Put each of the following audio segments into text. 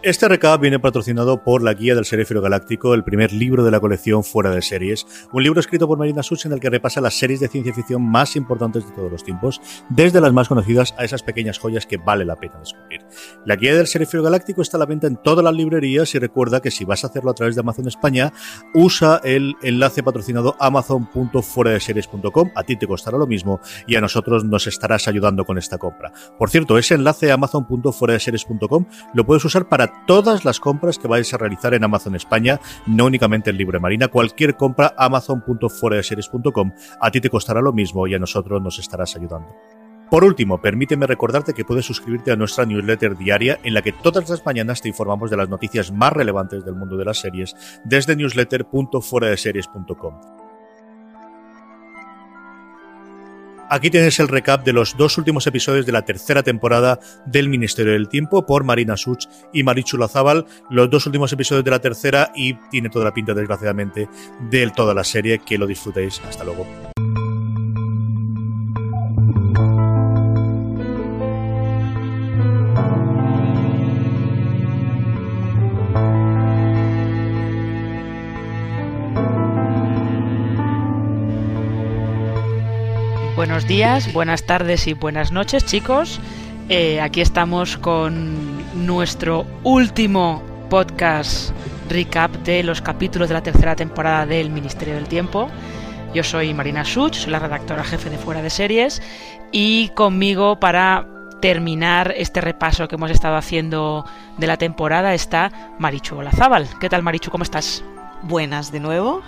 Este recap viene patrocinado por la Guía del Seréfilo Galáctico, el primer libro de la colección Fuera de Series, un libro escrito por Marina Such en el que repasa las series de ciencia ficción más importantes de todos los tiempos, desde las más conocidas a esas pequeñas joyas que vale la pena descubrir. La Guía del Seréfilo Galáctico está a la venta en todas las librerías y recuerda que si vas a hacerlo a través de Amazon España, usa el enlace patrocinado amazon.fueradeseries.com, a ti te costará lo mismo y a nosotros nos estarás ayudando con esta compra. Por cierto, ese enlace amazon.fueradeseries.com lo puedes usar para todas las compras que vais a realizar en Amazon España, no únicamente en Libre Marina. Cualquier compra, amazon.foradeseries.com, a ti te costará lo mismo y a nosotros nos estarás ayudando. Por último, permíteme recordarte que puedes suscribirte a nuestra newsletter diaria en la que todas las mañanas te informamos de las noticias más relevantes del mundo de las series desde newsletter.foradeseries.com. Aquí tienes el recap de los dos últimos episodios de la tercera temporada del Ministerio del Tiempo por Marina Such y Marichu Lazábal. Los dos últimos episodios de la tercera y tiene toda la pinta, desgraciadamente, de toda la serie. Que lo disfrutéis. Hasta luego. Días, buenas tardes y buenas noches, chicos. Eh, aquí estamos con nuestro último podcast recap de los capítulos de la tercera temporada del Ministerio del Tiempo. Yo soy Marina Such, soy la redactora jefe de Fuera de Series y conmigo para terminar este repaso que hemos estado haciendo de la temporada está Marichu Olazábal. ¿Qué tal Marichu? ¿Cómo estás? Buenas de nuevo.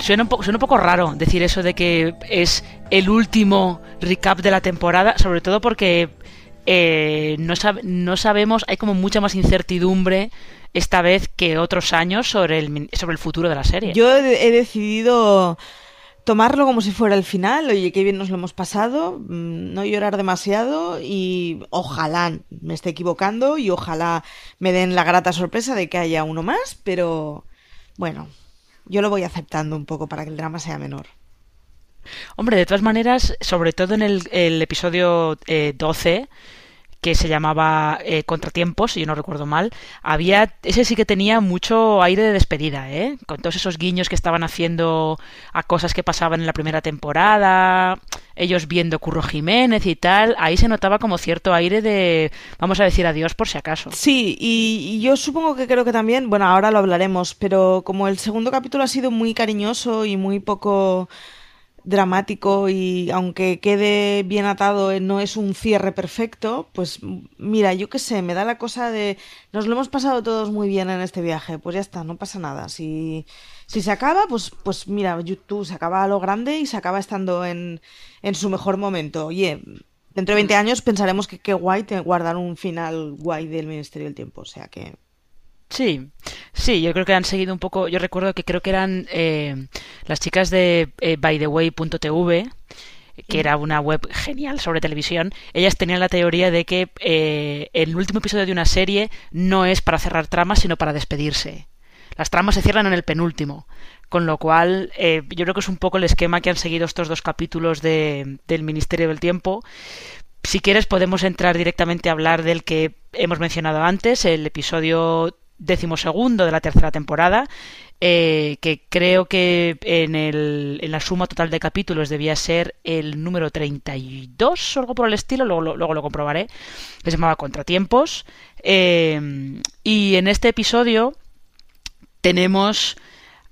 Suena, un poco, raro decir eso de que es el último recap de la temporada, sobre todo porque eh, no, sabemos, hay como mucha más incertidumbre esta vez que otros años sobre el, sobre el futuro de la serie. Yo he decidido tomarlo como si fuera el final, oye, qué bien nos lo hemos pasado, mm, no llorar demasiado y ojalá me esté equivocando y ojalá me den la grata sorpresa de que haya uno más, pero bueno, yo lo voy aceptando un poco para que el drama sea menor. Hombre, de todas maneras, sobre todo en el, episodio 12, eh, que se llamaba eh, Contratiempos, si yo no recuerdo mal, había ese sí que tenía mucho aire de despedida, ¿eh? Con todos esos guiños que estaban haciendo a cosas que pasaban en la primera temporada, ellos viendo Curro Jiménez y tal, ahí se notaba como cierto aire de vamos a decir adiós por si acaso. Sí, y, y yo supongo que creo que también, bueno, ahora lo hablaremos, pero como el segundo capítulo ha sido muy cariñoso y muy poco dramático y aunque quede bien atado no es un cierre perfecto, pues mira, yo qué sé, me da la cosa de nos lo hemos pasado todos muy bien en este viaje, pues ya está, no pasa nada. Si, si se acaba, pues, pues mira, YouTube se acaba a lo grande y se acaba estando en, en su mejor momento. Oye, dentro de 20 años pensaremos que qué guay guardar un final guay del Ministerio del Tiempo, o sea que... Sí, sí, yo creo que han seguido un poco. Yo recuerdo que creo que eran eh, las chicas de eh, bytheway.tv, que era una web genial sobre televisión. Ellas tenían la teoría de que eh, el último episodio de una serie no es para cerrar tramas, sino para despedirse. Las tramas se cierran en el penúltimo. Con lo cual, eh, yo creo que es un poco el esquema que han seguido estos dos capítulos de, del Ministerio del Tiempo. Si quieres, podemos entrar directamente a hablar del que hemos mencionado antes, el episodio decimosegundo de la tercera temporada, eh, que creo que en, la suma total de capítulos debía ser el número 32 o algo por el estilo, luego, luego lo comprobaré, que se llamaba Contratiempos. Eh, y en este episodio tenemos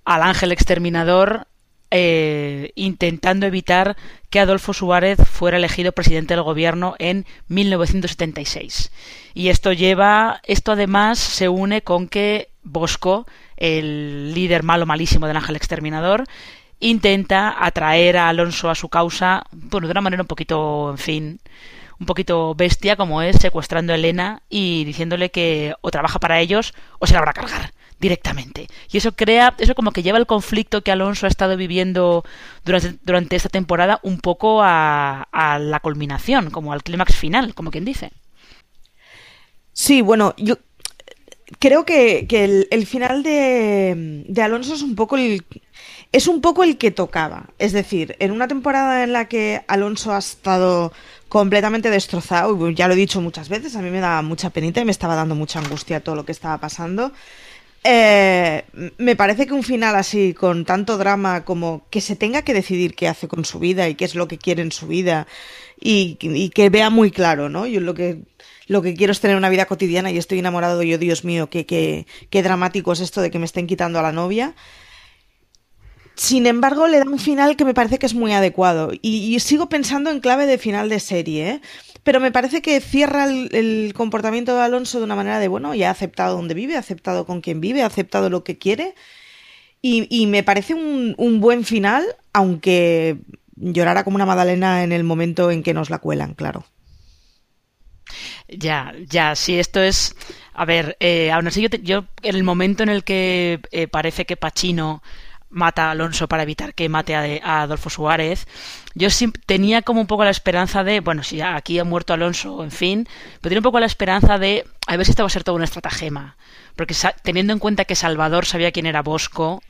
al ángel exterminador eh, intentando evitar que Adolfo Suárez fuera elegido presidente del gobierno en 1976. Y esto lleva, esto además se une con que Bosco, el líder malo malísimo del ángel exterminador, intenta atraer a Alonso a su causa, bueno, de una manera un poquito, en fin, un poquito bestia como es secuestrando a Elena y diciéndole que o trabaja para ellos o se la habrá a cargar directamente. Y eso crea, eso como que lleva el conflicto que Alonso ha estado viviendo durante, durante esta temporada un poco a, la culminación, como al clímax final, como quien dice. Sí, bueno, yo creo que, que el, el, final de, de, Alonso es un poco el es un poco el que tocaba. Es decir, en una temporada en la que Alonso ha estado completamente destrozado, ya lo he dicho muchas veces, a mí me daba mucha penita y me estaba dando mucha angustia todo lo que estaba pasando. Eh, me parece que un final así, con tanto drama como que se tenga que decidir qué hace con su vida y qué es lo que quiere en su vida y, que vea muy claro, ¿no? Yo lo que lo que quiero es tener una vida cotidiana y estoy enamorado yo, Dios mío, qué, qué, qué dramático es esto de que me estén quitando a la novia. Sin embargo, le da un final que me parece que es muy adecuado. Y, y sigo pensando en clave de final de serie, ¿eh? Pero me parece que cierra el, comportamiento de Alonso de una manera de, bueno, ya ha aceptado dónde vive, ha aceptado con quién vive, ha aceptado lo que quiere. Y, y me parece un, un, buen final, aunque llorara como una Madalena en el momento en que nos la cuelan, claro. Ya, ya, sí, esto es. A ver, eh, aún así, yo, te, yo, en el momento en el que eh, parece que Pachino mata a Alonso para evitar que mate a, Adolfo Suárez, yo tenía como un poco la esperanza de, bueno, si aquí ha muerto Alonso, en fin, pero tenía un poco la esperanza de, a ver si esto va a ser toda una estratagema. Porque teniendo en cuenta que Salvador sabía quién era Bosco,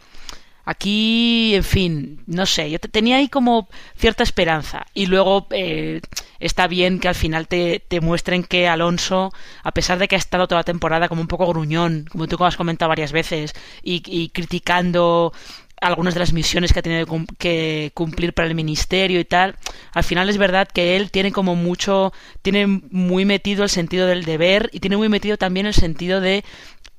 Aquí, en fin, no sé, yo tenía ahí como cierta esperanza. Y luego eh, está bien que al final te, muestren que Alonso, a pesar de que ha estado toda la temporada como un poco gruñón, como tú has comentado varias veces, y criticando algunas de las misiones que ha tenido que cumplir para el ministerio y tal, al final es verdad que él tiene como mucho, tiene muy metido el sentido del deber y tiene muy metido también el sentido de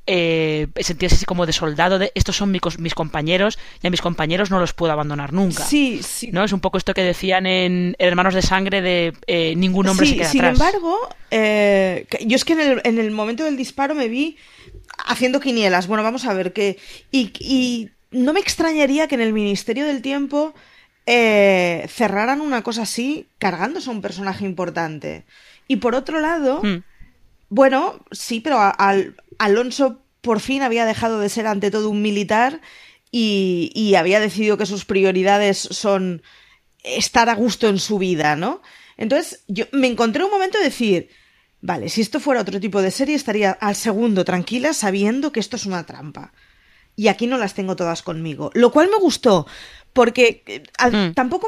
eh, sentirse así como de soldado de estos son mis, mis, compañeros y a mis compañeros no los puedo abandonar nunca. Sí, sí. ¿No? Es un poco esto que decían en, Hermanos de Sangre de eh, ningún hombre sí, se queda sin atrás. embargo, eh, yo es que en el, en el, momento del disparo me vi haciendo quinielas. Bueno, vamos a ver qué. Y, y, no me extrañaría que en el Ministerio del Tiempo eh, cerraran una cosa así cargándose a un personaje importante. Y por otro lado, hmm. bueno, sí, pero al Alonso por fin había dejado de ser ante todo un militar y, y, había decidido que sus prioridades son estar a gusto en su vida, ¿no? Entonces, yo me encontré un momento de decir, vale, si esto fuera otro tipo de serie, estaría al segundo tranquila sabiendo que esto es una trampa. Y aquí no las tengo todas conmigo. Lo cual me gustó, porque mm. tampoco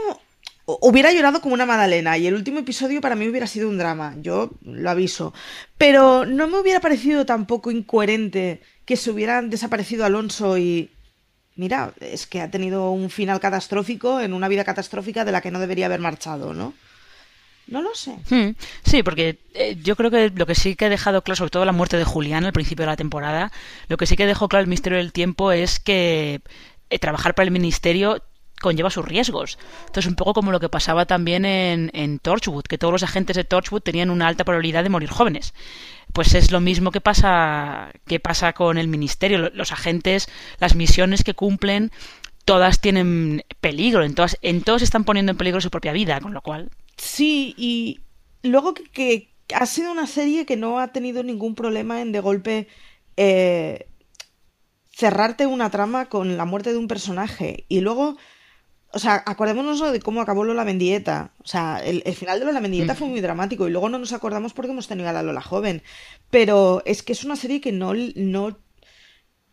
hubiera llorado como una Madalena y el último episodio para mí hubiera sido un drama, yo lo aviso. Pero no me hubiera parecido tampoco incoherente que se hubieran desaparecido Alonso y... Mira, es que ha tenido un final catastrófico en una vida catastrófica de la que no debería haber marchado, ¿no? No lo sé. Hmm. Sí, porque eh, yo creo que lo que sí que ha dejado claro, sobre todo la muerte de Julián al principio de la temporada, lo que sí que dejó claro el misterio del tiempo es que eh, trabajar para el ministerio conlleva sus riesgos. Entonces, un poco como lo que pasaba también en, en, Torchwood, que todos los agentes de Torchwood tenían una alta probabilidad de morir jóvenes. Pues es lo mismo que pasa, que pasa con el ministerio. Los agentes, las misiones que cumplen, todas tienen peligro, en todas, en todos están poniendo en peligro su propia vida, con lo cual. Sí, y luego que, que ha sido una serie que no ha tenido ningún problema en de golpe. Eh, cerrarte una trama con la muerte de un personaje y luego o sea, acordémonos de cómo acabó Lola Mendieta. O sea, el, el final de Lola Mendieta mm. fue muy dramático y luego no nos acordamos porque hemos tenido a la Lola joven. Pero es que es una serie que no, no,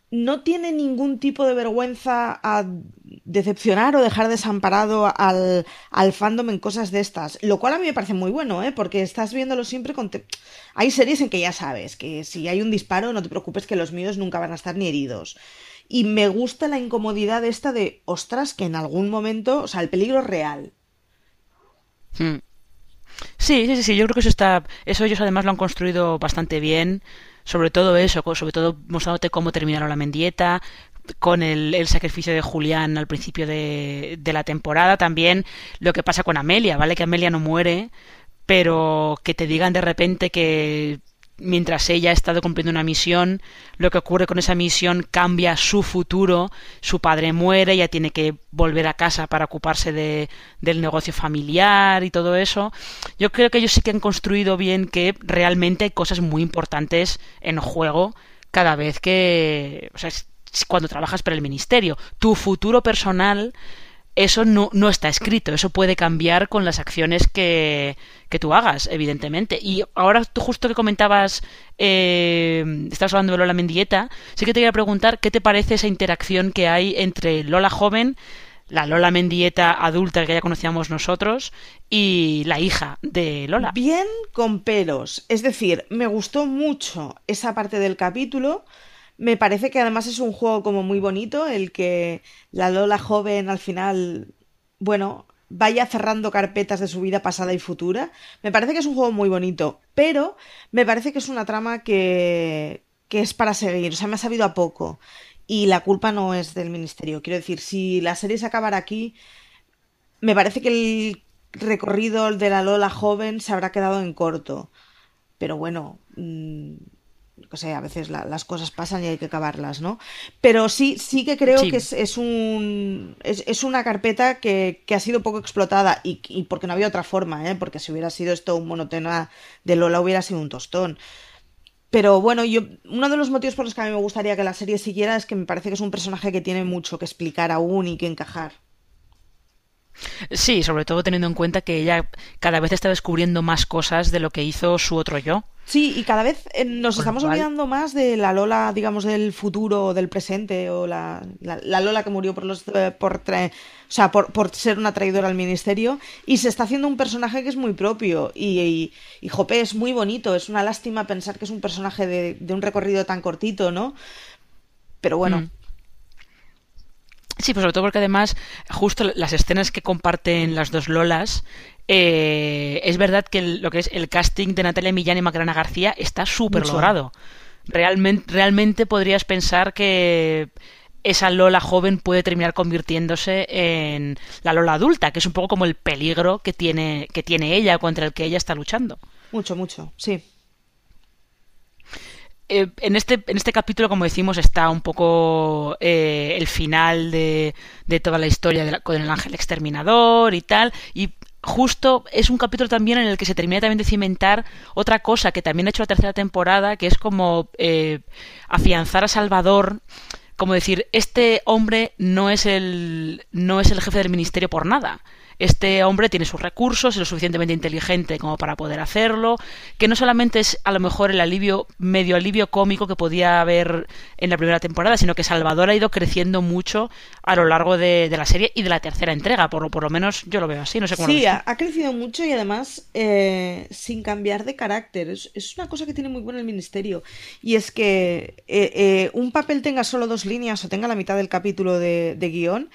no tiene ningún tipo de vergüenza a decepcionar o dejar desamparado al, fandom en cosas de estas. Lo cual a mí me parece muy bueno, ¿eh? Porque estás viéndolo siempre con... Te... Hay series en que ya sabes que si hay un disparo no te preocupes que los míos nunca van a estar ni heridos y me gusta la incomodidad esta de, ostras, que en algún momento, o sea, el peligro real. Hmm. Sí, sí, sí, yo creo que eso está, eso ellos además lo han construido bastante bien, sobre todo eso, sobre todo mostrándote cómo terminaron la mendieta, con el, el, sacrificio de Julián al principio de, de, la temporada, también lo que pasa con Amelia, ¿vale? Que Amelia no muere, pero que te digan de repente que mientras ella ha estado cumpliendo una misión, lo que ocurre con esa misión cambia su futuro, su padre muere, ella tiene que volver a casa para ocuparse de, del negocio familiar y todo eso. Yo creo que ellos sí que han construido bien que realmente hay cosas muy importantes en juego cada vez que, o sea, cuando trabajas para el ministerio. Tu futuro personal eso no, no está escrito, eso puede cambiar con las acciones que, que tú hagas, evidentemente. Y ahora tú justo que comentabas, eh, estabas hablando de Lola Mendieta, sí que te quería preguntar qué te parece esa interacción que hay entre Lola joven, la Lola Mendieta adulta que ya conocíamos nosotros, y la hija de Lola. Bien con pelos. Es decir, me gustó mucho esa parte del capítulo me parece que además es un juego como muy bonito, el que la Lola joven al final, bueno, vaya cerrando carpetas de su vida pasada y futura. Me parece que es un juego muy bonito, pero me parece que es una trama que, que es para seguir, o sea, me ha sabido a poco. Y la culpa no es del ministerio. Quiero decir, si la serie se acabara aquí, me parece que el recorrido de la Lola joven se habrá quedado en corto. Pero bueno, mm, sea, a veces las cosas pasan y hay que acabarlas, ¿no? Pero sí, sí que creo que es, un es, una carpeta que, ha sido poco explotada y, y, porque no había otra forma, ¿eh? Porque si hubiera sido esto un monotema de Lola hubiera sido un tostón. Pero bueno, yo uno de los motivos por los que a mí me gustaría que la serie siguiera es que me parece que es un personaje que tiene mucho que explicar aún y que encajar. Sí, sobre todo teniendo en cuenta que ella cada vez está descubriendo más cosas de lo que hizo su otro yo. Sí, y cada vez eh, nos estamos olvidando más de la Lola, digamos, del futuro o del presente, o la, la, Lola que murió por los eh, por, o sea, por, por, ser una traidora al ministerio, y se está haciendo un personaje que es muy propio, y, y, Jope es muy bonito, es una lástima pensar que es un personaje de, de un recorrido tan cortito, ¿no? Pero bueno. Mm. Sí, pues sobre todo porque además justo las escenas que comparten las dos Lolas eh, es verdad que lo que es el casting de Natalia Millán y Macarena García está súper logrado. Realmente, realmente podrías pensar que esa Lola joven puede terminar convirtiéndose en la Lola adulta, que es un poco como el peligro que tiene, que tiene ella contra el que ella está luchando. Mucho, mucho, sí. Eh, en, este, en este capítulo, como decimos, está un poco eh, el final de, de, toda la historia con el ángel exterminador y tal. Y justo es un capítulo también en el que se termina también de cimentar otra cosa que también ha hecho la tercera temporada, que es como eh, afianzar a Salvador como decir, este hombre no es el no es el jefe del ministerio por nada este hombre tiene sus recursos, es lo suficientemente inteligente como para poder hacerlo, que no solamente es a lo mejor el alivio, medio alivio cómico que podía haber en la primera temporada, sino que Salvador ha ido creciendo mucho a lo largo de, la serie y de la tercera entrega, por, por lo menos yo lo veo así, no sé cómo Sí, ha, crecido mucho y además eh, sin cambiar de carácter. Es, una cosa que tiene muy bueno el ministerio y es que eh, eh, un papel tenga solo dos líneas o tenga la mitad del capítulo de, de guion,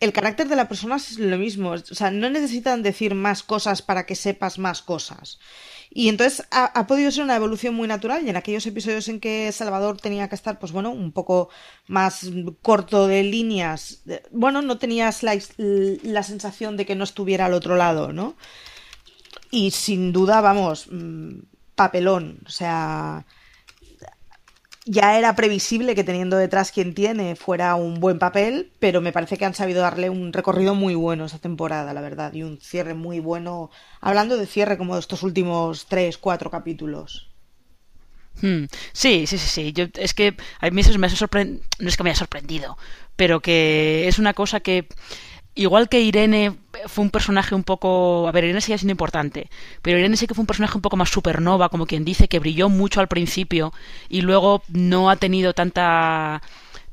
el carácter de la persona es lo mismo. O sea, no necesitan decir más cosas para que sepas más cosas. Y entonces ha, podido ser una evolución muy natural. Y en aquellos episodios en que Salvador tenía que estar, pues bueno, un poco más corto de líneas, bueno, no tenías la, la sensación de que no estuviera al otro lado, ¿no? Y sin duda, vamos, mm, papelón. O sea, ya era previsible que teniendo detrás quien tiene fuera un buen papel, pero me parece que han sabido darle un recorrido muy bueno esa temporada, la verdad, y un cierre muy bueno, hablando de cierre como de estos últimos tres, cuatro capítulos. Hmm. Sí, sí, sí, sí. Yo, es que a mí eso me ha sorprendido, no es que me haya sorprendido, pero que es una cosa que igual que Irene fue un personaje un poco. A ver, Irene sigue siendo importante, pero Irene sí que fue un personaje un poco más supernova, como quien dice, que brilló mucho al principio y luego no ha tenido tanta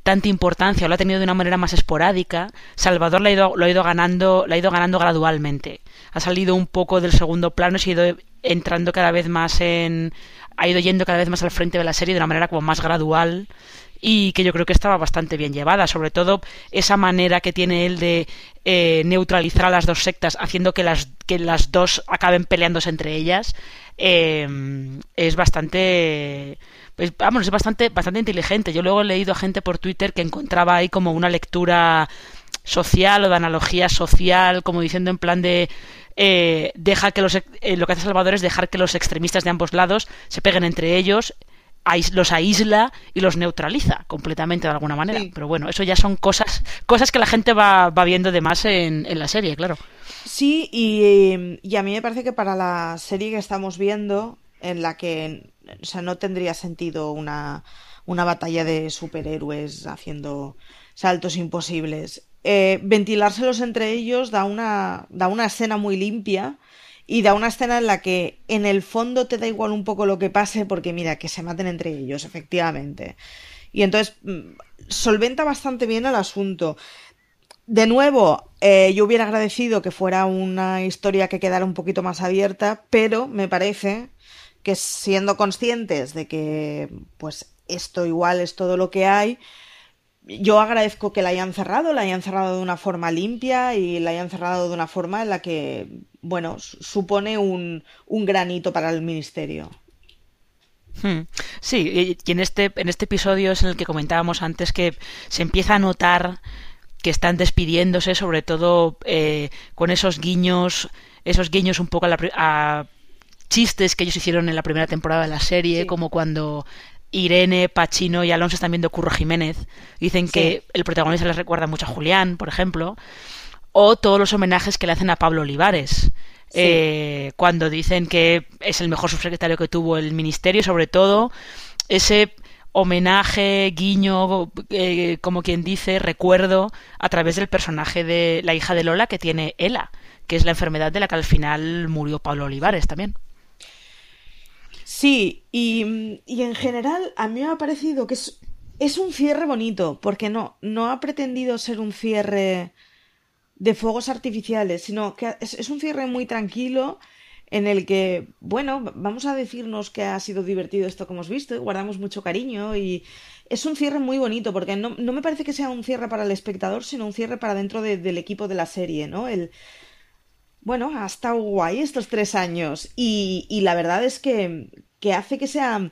tanta importancia o lo ha tenido de una manera más esporádica, Salvador lo ha ido, lo ha ido ganando, lo ha ido ganando gradualmente. Ha salido un poco del segundo plano y se ha ido entrando cada vez más en ha ido yendo cada vez más al frente de la serie de una manera como más gradual y que yo creo que estaba bastante bien llevada, sobre todo esa manera que tiene él de eh, neutralizar a las dos sectas, haciendo que las, que las dos acaben peleándose entre ellas, eh, es bastante pues, vamos, es bastante, bastante inteligente. Yo luego he leído a gente por Twitter que encontraba ahí como una lectura social o de analogía social, como diciendo en plan de eh, deja que los eh, lo que hace Salvador es dejar que los extremistas de ambos lados se peguen entre ellos los aísla y los neutraliza completamente de alguna manera. Pero bueno, eso ya son cosas, cosas que la gente va, va viendo de más en, en, la serie, claro. Sí, y, y, a mí me parece que para la serie que estamos viendo, en la que o sea, no tendría sentido una, una batalla de superhéroes haciendo saltos imposibles. Eh, ventilárselos entre ellos da una, da una escena muy limpia y da una escena en la que en el fondo te da igual un poco lo que pase porque mira, que se maten entre ellos, efectivamente. Y entonces mm, solventa bastante bien el asunto. De nuevo, eh, yo hubiera agradecido que fuera una historia que quedara un poquito más abierta, pero me parece que siendo conscientes de que pues esto igual es todo lo que hay, yo agradezco que la hayan cerrado, la hayan cerrado de una forma limpia y la hayan cerrado de una forma en la que, bueno, supone un, un granito para el ministerio. Hmm. Sí, y en este, en este episodio es en el que comentábamos antes que se empieza a notar que están despidiéndose, sobre todo eh, con esos guiños, esos guiños un poco a, chistes que ellos hicieron en la primera temporada de la serie, como cuando Irene, Pachino y Alonso están viendo Curro Jiménez. Dicen que el protagonista les recuerda mucho a Julián, por ejemplo. O todos los homenajes que le hacen a Pablo Olivares. Eh, cuando dicen que es el mejor subsecretario que tuvo el ministerio, sobre todo ese homenaje, guiño, eh, como quien dice, recuerdo a través del personaje de la hija de Lola que tiene Ela, que es la enfermedad de la que al final murió Pablo Olivares también. Sí, y, en general a mí me ha parecido que es, es un cierre bonito, porque no, no ha pretendido ser un cierre de fuegos artificiales, sino que es, un cierre muy tranquilo en el que, bueno, vamos a decirnos que ha sido divertido esto que hemos visto y guardamos mucho cariño y es un cierre muy bonito porque no, no me parece que sea un cierre para el espectador, sino un cierre para dentro del equipo de la serie, ¿no? El, bueno, ha estado guay estos tres años y, la verdad es que, que hace que sea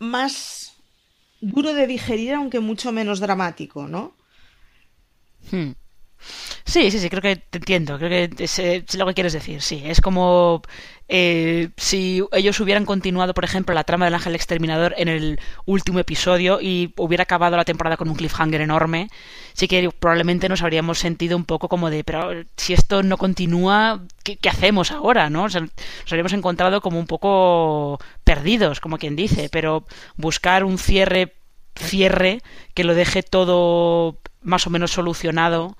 más duro de digerir, aunque mucho menos dramático, ¿no? Hmm. Sí, sí, sí, creo que te entiendo, creo que es, lo que quieres decir, sí, es como eh, si ellos hubieran continuado, por ejemplo, la trama del ángel exterminador en el último episodio y hubiera acabado la temporada con un cliffhanger enorme, sí que probablemente nos habríamos sentido un poco como de, pero si esto no continúa, ¿qué, hacemos ahora? ¿no? nos habríamos encontrado como un poco perdidos, como quien dice, pero buscar un cierre cierre que lo deje todo más o menos solucionado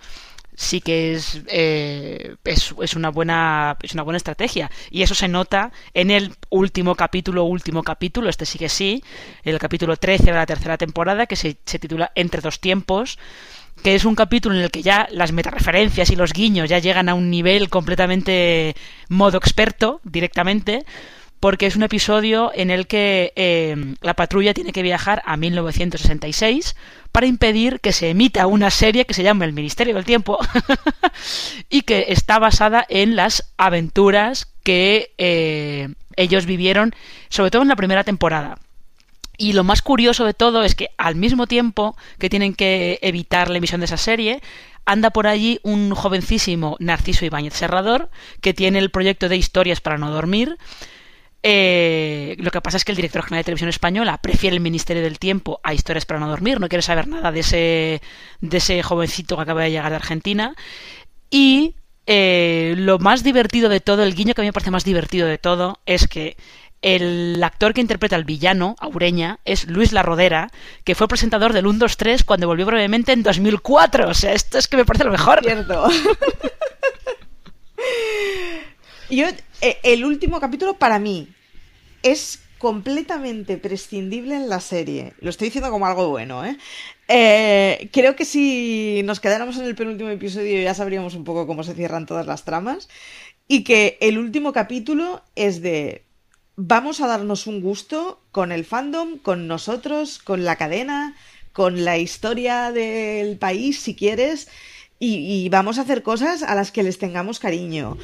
sí que es, eh, es, es, una buena es una buena estrategia. Y eso se nota en el último capítulo último capítulo este sí que sí el capítulo 13 de la tercera temporada que se, se titula Entre dos tiempos que es un capítulo en el que ya las metareferencias y los guiños ya llegan a un nivel completamente modo experto directamente porque es un episodio en el que eh, la patrulla tiene que viajar a 1966 para impedir que se emita una serie que se llama El Ministerio del Tiempo y que está basada en las aventuras que eh, ellos vivieron, sobre todo en la primera temporada. Y lo más curioso de todo es que al mismo tiempo que tienen que evitar la emisión de esa serie, anda por allí un jovencísimo Narciso Ibáñez Serrador, que tiene el proyecto de historias para no dormir, eh, lo que pasa es que el director general de televisión española prefiere el Ministerio del Tiempo a Historias para no dormir, no quiere saber nada de ese, de ese jovencito que acaba de llegar de Argentina. Y eh, lo más divertido de todo, el guiño que a mí me parece más divertido de todo, es que el actor que interpreta al villano, Aureña, es Luis La Rodera, que fue presentador del 1, 2, 3 cuando volvió brevemente en 2004. O sea, esto es que me parece lo mejor. Cierto. Yo, eh, el último capítulo para mí es completamente prescindible en la serie. Lo estoy diciendo como algo bueno, ¿eh? ¿eh? creo que si nos quedáramos en el penúltimo episodio ya sabríamos un poco cómo se cierran todas las tramas. Y que el último capítulo es de vamos a darnos un gusto con el fandom, con nosotros, con la cadena, con la historia del país, si quieres, y, vamos a hacer cosas a las que les tengamos cariño.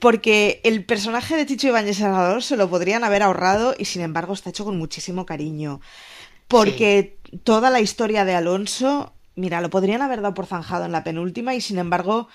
Porque el personaje de Chicho Ibáñez Salvador se lo podrían haber ahorrado y sin embargo está hecho con muchísimo cariño. Porque toda la historia de Alonso mira, lo podrían haber dado por zanjado en la penúltima y sin embargo,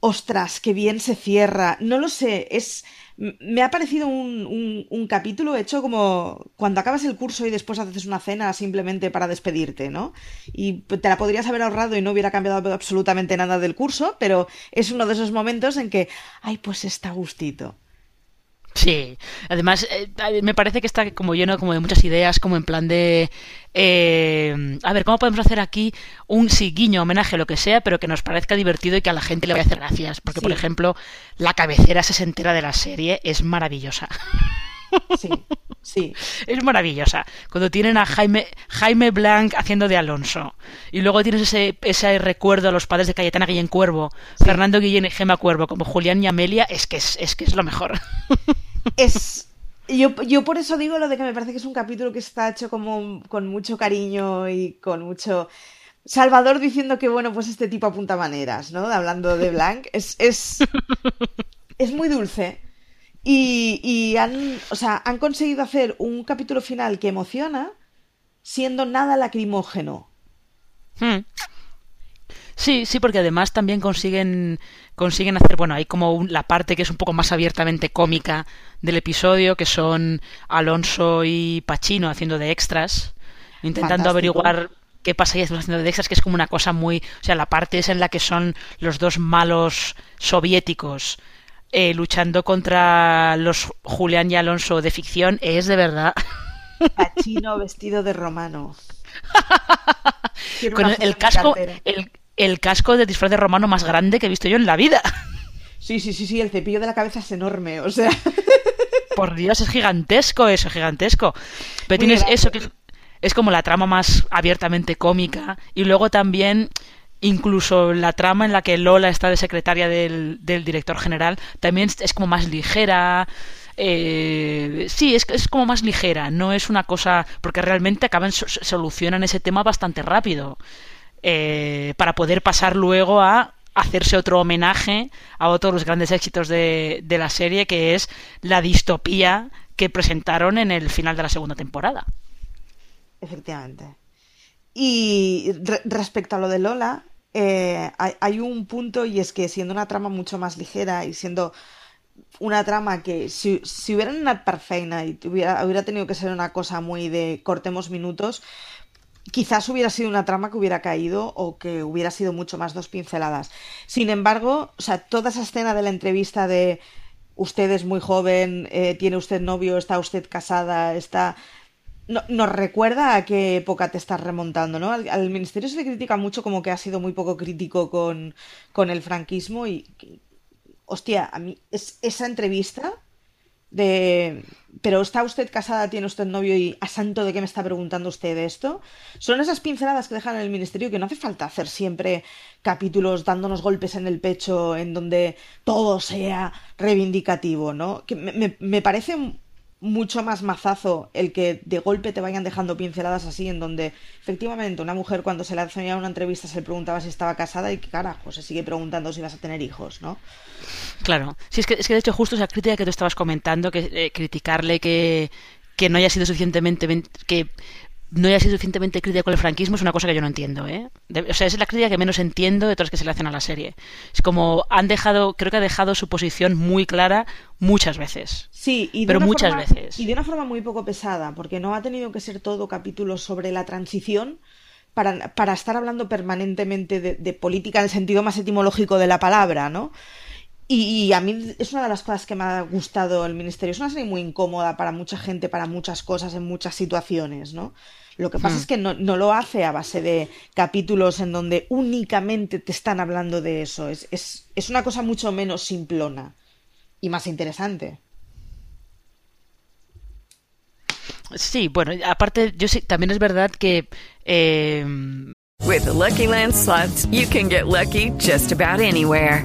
ostras, qué bien se cierra. No lo sé, es me ha parecido un, un, capítulo hecho como cuando acabas el curso y después haces una cena simplemente para despedirte, ¿no? Y te la podrías haber ahorrado y no hubiera cambiado absolutamente nada del curso, pero es uno de esos momentos en que, ay, pues está gustito. Sí, además eh, me parece que está como lleno como de muchas ideas, como en plan de... Eh, a ver, ¿cómo podemos hacer aquí un sí, guiño, homenaje, lo que sea, pero que nos parezca divertido y que a la gente le vaya a hacer gracias? Porque, por ejemplo, la cabecera sesentera de la serie es maravillosa. Sí, sí. Es maravillosa. Cuando tienen a Jaime, Jaime Blanc haciendo de Alonso. Y luego tienes ese, ese recuerdo a los padres de Cayetana Guillén Cuervo, Fernando Guillén y Gema Cuervo, como Julián y Amelia, es que es, es que es lo mejor. Es. Yo, yo por eso digo lo de que me parece que es un capítulo que está hecho como con mucho cariño y con mucho. Salvador diciendo que, bueno, pues este tipo apunta maneras, ¿no? Hablando de Blanc. Es, es, es muy dulce. Y, han, o sea, han conseguido hacer un capítulo final que emociona siendo nada lacrimógeno. Hmm. Sí, sí, porque además también consiguen consiguen hacer, bueno, hay como la parte que es un poco más abiertamente cómica del episodio, que son Alonso y Pachino haciendo de extras, intentando averiguar qué pasa y haciendo de extras, que es como una cosa muy, o sea, la parte es en la que son los dos malos soviéticos eh, luchando contra los Julián y Alonso de ficción es de verdad. Pachino vestido de romano. Con el, casco, el, casco de disfraz de romano más grande que he visto yo en la vida. Sí, sí, sí, sí, el cepillo de la cabeza es enorme, o sea. Por Dios, es gigantesco eso, gigantesco. Pero tienes eso que es como la trama más abiertamente cómica y luego también incluso la trama en la que Lola está de secretaria del, director general también es como más ligera. Eh, sí, es, es como más ligera, no es una cosa. porque realmente acaban, solucionan ese tema bastante rápido. Eh, para poder pasar luego a hacerse otro homenaje a otros de los grandes éxitos de, de la serie, que es la distopía que presentaron en el final de la segunda temporada. Efectivamente. Y respecto a lo de Lola, eh, hay, un punto y es que siendo una trama mucho más ligera y siendo una trama que si, si hubiera una perfeina y hubiera, hubiera tenido que ser una cosa muy de cortemos minutos, quizás hubiera sido una trama que hubiera caído o que hubiera sido mucho más dos pinceladas. Sin embargo, o sea, toda esa escena de la entrevista de usted es muy joven, eh, tiene usted novio, está usted casada, está no, nos recuerda a qué época te estás remontando, ¿no? Al, ministerio se le critica mucho como que ha sido muy poco crítico con, con el franquismo y, hostia, a mí es, esa entrevista de pero está usted casada, tiene usted novio y a santo de qué me está preguntando usted esto, son esas pinceladas que dejan en el ministerio que no hace falta hacer siempre capítulos dándonos golpes en el pecho en donde todo sea reivindicativo, ¿no? Que me, me parece mucho más mazazo el que de golpe te vayan dejando pinceladas así, en donde efectivamente una mujer cuando se le hacía una entrevista se le preguntaba si estaba casada y que carajo, se sigue preguntando si vas a tener hijos, ¿no? Claro, sí, es que, es que de hecho justo esa crítica que tú estabas comentando, que eh, criticarle que, que no haya sido suficientemente que no haya sido suficientemente crítica con el franquismo es una cosa que yo no entiendo, ¿eh? o sea, es la crítica que menos entiendo de todas las que se le hacen a la serie. Es como han dejado, creo que ha dejado su posición muy clara muchas veces. Sí, y pero muchas veces. Y de una forma muy poco pesada, porque no ha tenido que ser todo capítulos sobre la transición para, para estar hablando permanentemente de, de política en el sentido más etimológico de la palabra, ¿no? Y, a mí es una de las cosas que me ha gustado el ministerio. Es una serie muy incómoda para mucha gente, para muchas cosas, en muchas situaciones, ¿no? Lo que pasa hmm. es que no, lo hace a base de capítulos en donde únicamente te están hablando de eso. Es, es, una cosa mucho menos simplona y más interesante. Sí, bueno, aparte, yo sí, también es verdad que. Eh... With Lucky Land slots, you can get lucky just about anywhere.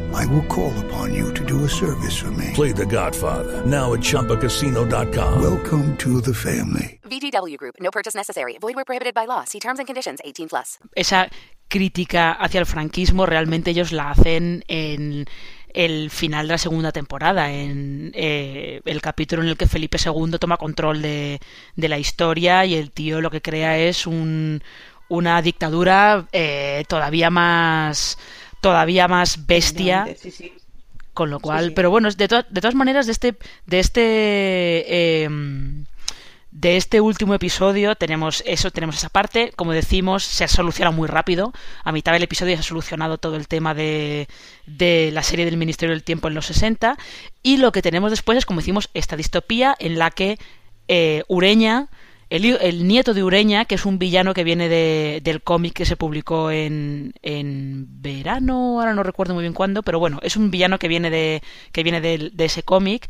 I will call upon you to do a service for me. Play The Godfather now at ChumbaCasino.com. Welcome to the family. VGW Group. No purchase necessary. Void where prohibited by law. See terms and conditions. 18 plus. Esa crítica hacia el franquismo realmente ellos la hacen en el final de la segunda temporada, en eh, el capítulo en el que Felipe II toma control de, de la historia y el tío lo que crea es un, una dictadura eh, todavía más todavía más bestia. Sí, sí. con lo cual Sí, pero bueno de, to- de todas maneras de este de este em, de este último episodio tenemos eso tenemos esa parte. Como decimos se soluciona muy rápido. A mitad del episodio se ha solucionado todo el tema de, de la serie del Ministerio del Tiempo en los 60 y lo que tenemos después es como decimos esta distopía en la que eh, Ureña el, nieto de Ureña, que es un villano que viene de- del cómic que se publicó en, en verano, ahora no recuerdo muy bien cuándo, pero bueno, es un villano que viene de, que viene del- de, ese cómic.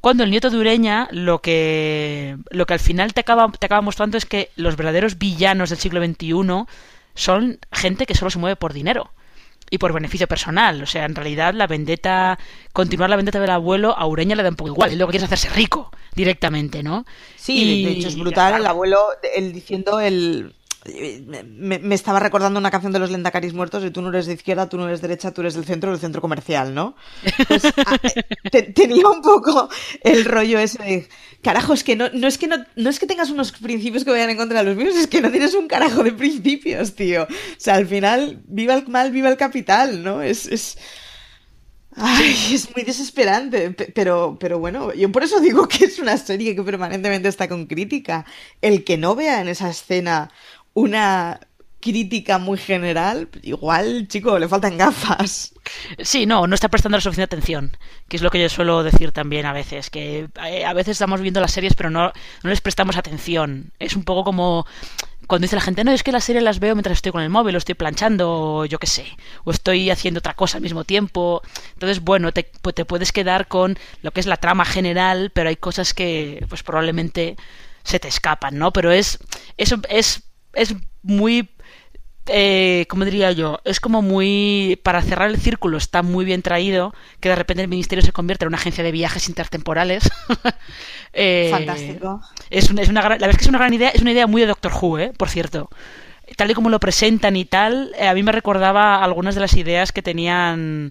Cuando el nieto de Ureña lo que, lo que al final te acaba, te acaba mostrando es que los verdaderos villanos del siglo XXI son gente que solo se mueve por dinero y por beneficio personal. O sea, en realidad la vendetta, continuar la vendetta del abuelo a Ureña le da un poco igual. Él lo que quiere hacerse rico directamente, ¿no? Sí, Y- de hecho es brutal el abuelo, él diciendo el... Me, me estaba recordando una canción de los Lendacaris muertos de tú no eres de izquierda, tú no eres derecha, tú eres del centro, del centro comercial, ¿no? Pues, a- te- tenía un poco el rollo ese de, carajo, es que no, no es que no, no es que tengas unos principios que vayan en contra de los míos, es que no tienes un carajo de principios, tío. O sea, al final, viva el mal, viva el capital, ¿no? Es, es... Ay, es muy desesperante, pe- pero, pero bueno, yo por eso digo que es una serie que permanentemente está con crítica. El que no vea en esa escena una crítica muy general, igual, chico, le faltan gafas. Sí, no, no está prestando la suficiente atención, que es lo que yo suelo decir también a veces, que eh, a veces estamos viendo las series pero no, no les prestamos atención. Es un poco como cuando dice la gente, no, es que las series las veo mientras estoy con el móvil, o estoy planchando, o yo qué sé, o estoy haciendo otra cosa al mismo tiempo. Entonces, bueno, te, pues te puedes quedar con lo que es la trama general, pero hay cosas que pues probablemente se te escapan, ¿no? Pero es, eso es, es muy eh, ¿cómo diría yo? Es como muy. Para cerrar el círculo, está muy bien traído. Que de repente el ministerio se convierte en una agencia de viajes intertemporales. Eh, Fantástico. Es una, es una la verdad es que es una gran idea. Es una idea muy de Doctor Who, ¿eh? Por cierto. Tal y como lo presentan y tal, eh, a mí me recordaba algunas de las ideas que tenían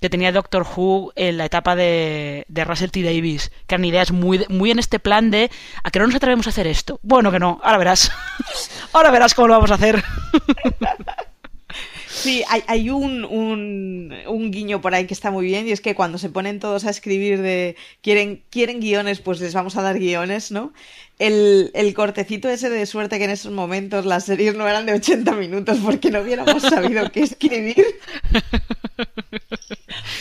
que tenía Doctor Who en la etapa de, de Russell T. Davis, que eran ideas muy, muy en este plan de ¿a que no nos atrevemos a hacer esto? Bueno, que no, ahora verás. ahora verás cómo lo vamos a hacer. Sí, hay, un, un guiño por ahí que está muy bien y es que cuando se ponen todos a escribir de quieren, quieren guiones, pues les vamos a dar guiones, ¿no? El, el cortecito ese de suerte que en esos momentos las series no eran de 80 minutos porque no hubiéramos sabido qué escribir.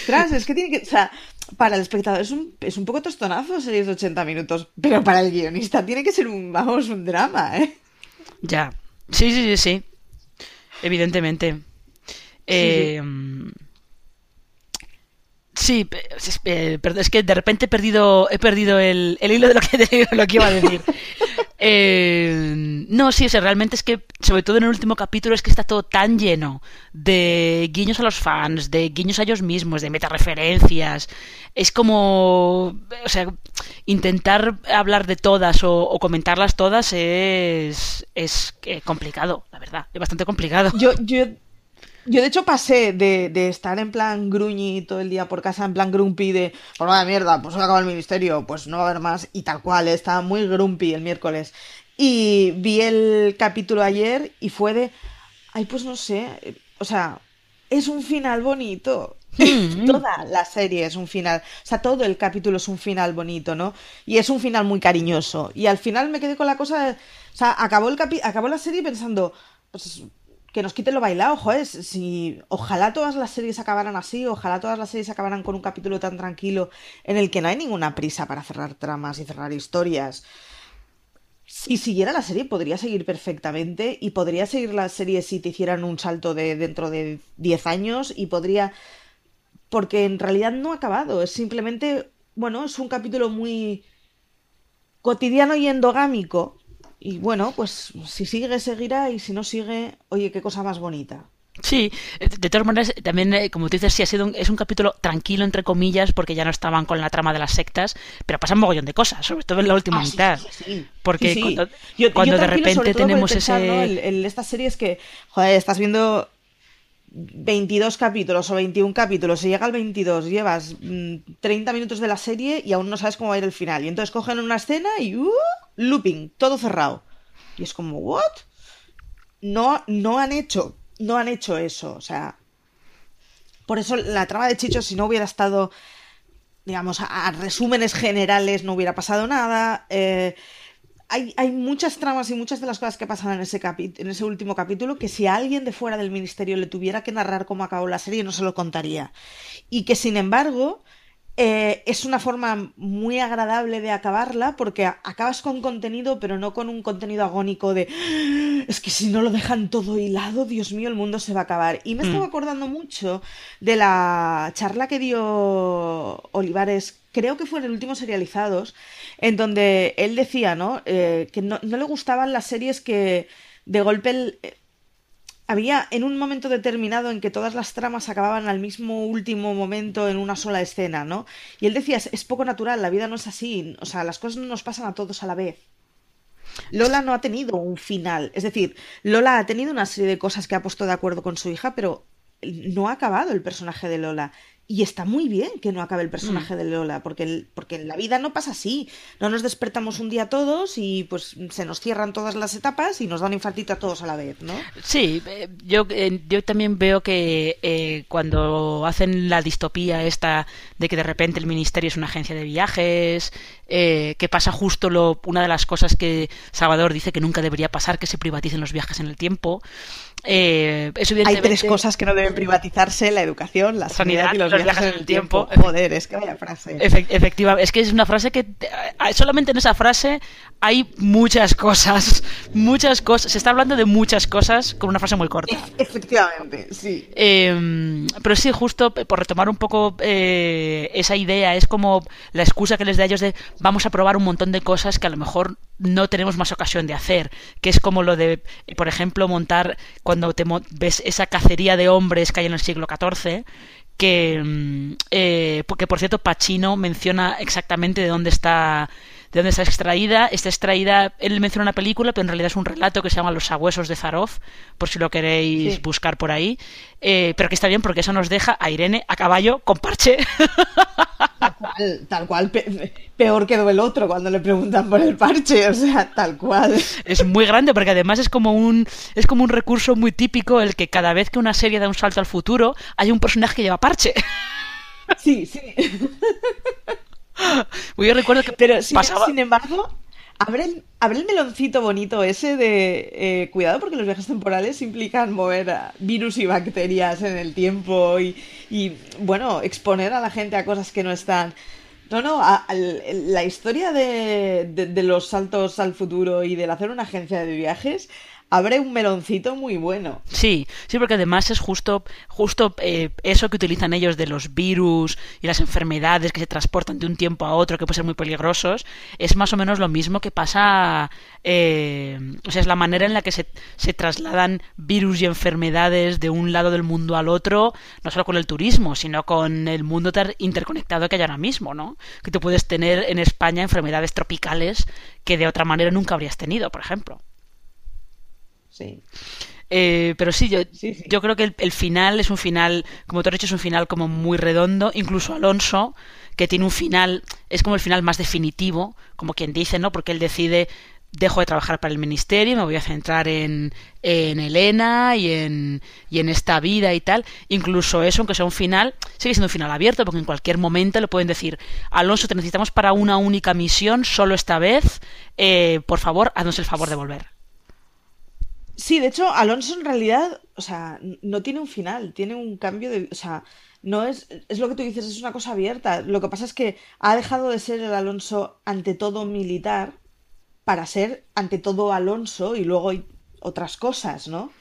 Tras, es que tiene que, o sea, para el espectador es un, es un poco tostonazo series de 80 minutos, pero para el guionista tiene que ser un, vamos, un drama, ¿eh? Ya. Sí, sí, sí, sí. Evidentemente. Eh, Sí, es, eh, perdón, es que de repente he perdido, he perdido el, el hilo de lo que, lo que iba a decir. Eh, no, sí, o sea, realmente es que, sobre todo en el último capítulo, es que está todo tan lleno de guiños a los fans, de guiños a ellos mismos, de metareferencias. Es como, o sea, intentar hablar de todas o, o comentarlas todas es, es eh, complicado, la verdad, es bastante complicado. Yo, yo, yo de hecho pasé de, de estar en plan gruñi todo el día por casa, en plan grumpy de, por nada mierda, pues se acaba el ministerio, pues no va a haber más, y tal cual, estaba muy grumpy el miércoles. Y vi el capítulo ayer y fue de, ay, pues no sé, o sea, es un final bonito. Toda la serie es un final, o sea, todo el capítulo es un final bonito, ¿no? Y es un final muy cariñoso. Y al final me quedé con la cosa, de- o sea, acabó, el capi- acabó la serie pensando, pues que nos quiten lo bailado, joder, si ojalá todas las series acabaran así, ojalá todas las series acabaran con un capítulo tan tranquilo en el que no hay ninguna prisa para cerrar tramas y cerrar historias. si siguiera la serie podría seguir perfectamente y podría seguir la serie si te hicieran un salto de dentro de 10 años y podría... Porque en realidad no ha acabado, es simplemente, bueno, es un capítulo muy cotidiano y endogámico. Y bueno, pues si sigue, seguirá y si no sigue, oye, qué cosa más bonita. Sí, de todas maneras, también, eh, como tú dices, sí ha sido un, es un capítulo tranquilo, entre comillas, porque ya no estaban con la trama de las sectas, pero pasan un mogollón de cosas, sobre todo en la última Ah, mitad. sí, sí. Porque cuando, Yo- de repente tenemos pensar, ese... ¿no? El- el- estas series que, joder, estás viendo 22 capítulos o 21 capítulos, y llega al 22, llevas mm, 30 minutos de la serie y aún no sabes cómo va a ir el final. Y entonces cogen una escena y ¡uh! Looping, todo cerrado. Y es como, ¿what? No, no han hecho, no han hecho eso. O sea, por eso la trama de Chicho, si no hubiera estado digamos, a, resúmenes generales no hubiera pasado nada. eh, hay, hay muchas tramas y muchas de las cosas que pasan en ese, en ese último capítulo que si alguien de fuera del ministerio le tuviera que narrar cómo acabó la serie no se lo contaría. Y que sin embargo eh, es una forma muy agradable de acabarla porque acabas con contenido pero no con un contenido agónico de "Ah, es que si no lo dejan todo hilado, Dios mío, el mundo se va a acabar. Y me Mm. estaba acordando mucho de la charla que dio Olivares, creo que fue en el último Serializados, en donde él decía, ¿no? Eh, que no, no le gustaban las series que de golpe el- había en un momento determinado en que todas las tramas acababan al mismo último momento en una sola escena, ¿no? Y él decía, es, poco natural, la vida no es así, o sea, las cosas no nos pasan a todos a la vez. Lola no ha tenido un final, es decir, Lola ha tenido una serie de cosas que ha puesto de acuerdo con su hija, pero no ha acabado el personaje de Lola. Y está muy bien que no acabe el personaje de Lola, porque, el- porque en la vida no pasa así. No nos despertamos un día todos y pues se nos cierran todas las etapas y nos da un infartito a todos a la vez, ¿no? Sí, eh, yo, eh, yo también veo que eh, cuando hacen la distopía esta de que de repente el ministerio es una agencia de viajes, eh, que pasa justo lo, una de las cosas que Salvador dice que nunca debería pasar, que se privaticen los viajes en el tiempo. Eh, Hay tres cosas que no deben privatizarse, la educación, la sanidad, y los, viajes, en el tiempo. Joder, es que vaya frase. Efe- efectiva, es que es una frase que eh, solamente en esa frase hay muchas cosas, muchas cosas. Se está hablando de muchas cosas con una frase muy corta. Efectivamente, sí. Eh, pero sí, justo por retomar un poco eh, esa idea, es como la excusa que les da a ellos de vamos a probar un montón de cosas que a lo mejor no tenemos más ocasión de hacer, que es como lo de, por ejemplo, montar cuando te ves esa cacería de hombres que hay en el siglo XIV, que, mm, eh, porque por cierto Pacino menciona exactamente de dónde está de dónde está extraída. Está extraída, él menciona una película, pero en realidad es un relato que se llama Los sabuesos de Zarov, por si lo queréis Sí. buscar por ahí. Eh, pero que está bien porque eso nos deja a Irene a caballo con parche. Tal cual, tal cual, pe- peor quedó el otro cuando le preguntan por el parche, o sea, tal cual. es muy grande porque además es como un es como un recurso muy típico el que cada vez que una serie da un salto al futuro hay un personaje que lleva parche. Sí, sí. Yo recuerdo que Pero sin, pasaba sin embargo, abre el, abre el meloncito bonito ese de eh, cuidado porque los viajes temporales implican mover a virus y bacterias en el tiempo y, y, bueno, exponer a la gente a cosas que no están. No, no, a- al- la historia de, de- de los saltos al futuro y del hacer una agencia de viajes abre un meloncito muy bueno. Sí, sí, porque además es justo, justo eh, eso que utilizan ellos de los virus y las enfermedades que se transportan de un tiempo a otro, que pueden ser muy peligrosos, es más o menos lo mismo que pasa, eh, o sea, es la manera en la que se, se trasladan virus y enfermedades de un lado del mundo al otro, no solo con el turismo, sino con el mundo interconectado que hay ahora mismo, ¿no? Que tú puedes tener en España enfermedades tropicales que de otra manera nunca habrías tenido, por ejemplo. Sí. Eh, pero sí, yo, Sí, sí. yo creo que el, el final es un final, como tú has dicho, es un final como muy redondo. Incluso Alonso, que tiene un final, es como el final más definitivo, como quien dice, ¿no? Porque él decide, dejo de trabajar para el ministerio, me voy a centrar en, en Elena y en, y en esta vida y tal. Incluso eso, aunque sea un final, sigue siendo un final abierto, porque en cualquier momento le pueden decir, Alonso, te necesitamos para una única misión, solo esta vez, eh, por favor, haznos el favor de volver. Sí, de hecho, Alonso en realidad, o sea, no tiene un final, tiene un cambio de, o sea, no es, es lo que tú dices, es una cosa abierta. Lo que pasa es que ha dejado de ser el Alonso ante todo militar para ser ante todo Alonso y luego otras cosas, ¿no?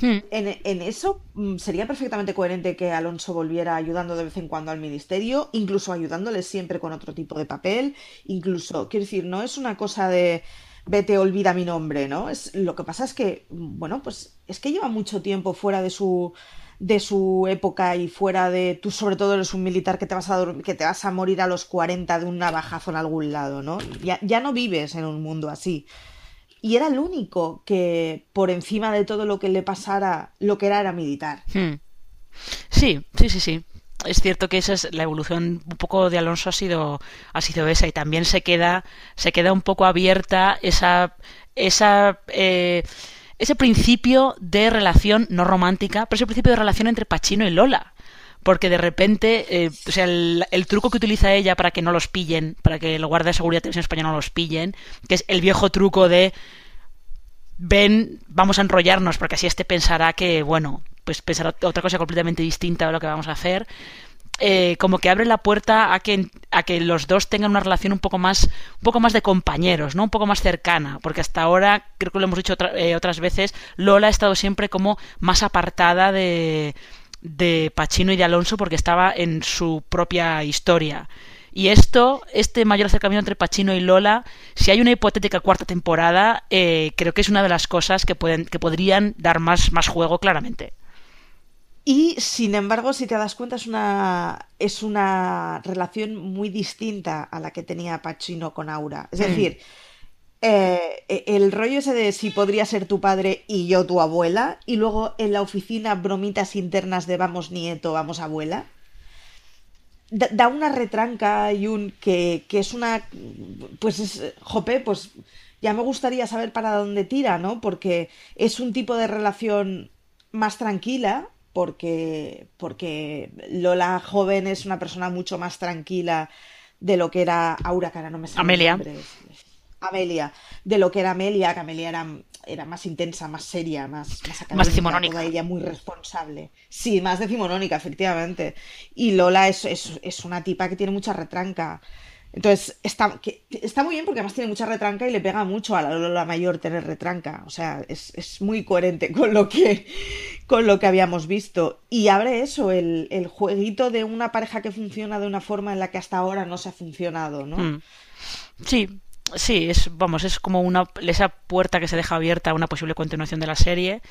Hmm. En, en eso mm, sería perfectamente coherente que Alonso volviera ayudando de vez en cuando al ministerio, incluso ayudándole siempre con otro tipo de papel, incluso, quiero decir, no es una cosa de vete, olvida mi nombre, ¿no? Es, lo que pasa es que, bueno, pues es que lleva mucho tiempo fuera de su de su época y fuera de tú sobre todo eres un militar que te vas a dormir, que te vas a morir a los 40 de un navajazo en algún lado, ¿no? Ya, ya no vives en un mundo así. Y era el único que, por encima de todo lo que le pasara, lo que era era militar. Hmm. Sí, sí, sí, sí. Es cierto que esa es la evolución un poco de Alonso ha sido ha sido esa y también se queda se queda un poco abierta esa esa eh, ese principio de relación no romántica, pero ese principio de relación entre Pachino y Lola porque de repente, eh, o sea, el, truco que utiliza ella para que no los pillen, para que el guardia de seguridad de televisión española no los pillen, que es el viejo truco de ven, vamos a enrollarnos, porque así este pensará que, bueno, pues pensará otra cosa completamente distinta de lo que vamos a hacer. Eh, como que abre la puerta a que, a que los dos tengan una relación un poco más un poco más de compañeros, ¿no? Un poco más cercana, porque hasta ahora, creo que lo hemos dicho eh, otras veces, Lola ha estado siempre como más apartada de, de Pachino y de Alonso porque estaba en su propia historia. Y esto, este mayor acercamiento entre Pachino y Lola, si hay una hipotética cuarta temporada, eh, creo que es una de las cosas que, pueden, que podrían dar más, más juego claramente. Y sin embargo, si te das cuenta, es una, es una relación muy distinta a la que tenía Pachino con Aura. Es decir, eh, e, el rollo ese de si podría ser tu padre y yo tu abuela, y luego en la oficina bromitas internas de vamos nieto, vamos abuela, da, una retranca y un que, que es una, pues es, jope, pues ya me gustaría saber para dónde tira, ¿no? Porque es un tipo de relación más tranquila, porque, porque Lola joven es una persona mucho más tranquila de lo que era Aura, cara, no me sale Amelia. Amelia, de lo que era Amelia, que Amelia era, era más intensa, más seria, más, más, más decimonónica. ella muy responsable. Sí, más decimonónica, efectivamente. Y Lola es, es, es, una tipa que tiene mucha retranca. Entonces, está, está muy bien porque además tiene mucha retranca y le pega mucho a la Lola mayor tener retranca. O sea, es, es muy coherente con lo, que, con lo que habíamos visto. Y abre eso, el, el, jueguito de una pareja que funciona de una forma en la que hasta ahora no se ha funcionado, ¿no? Hmm. Sí, sí, es, vamos, es como una, esa puerta que se deja abierta a una posible continuación de la serie,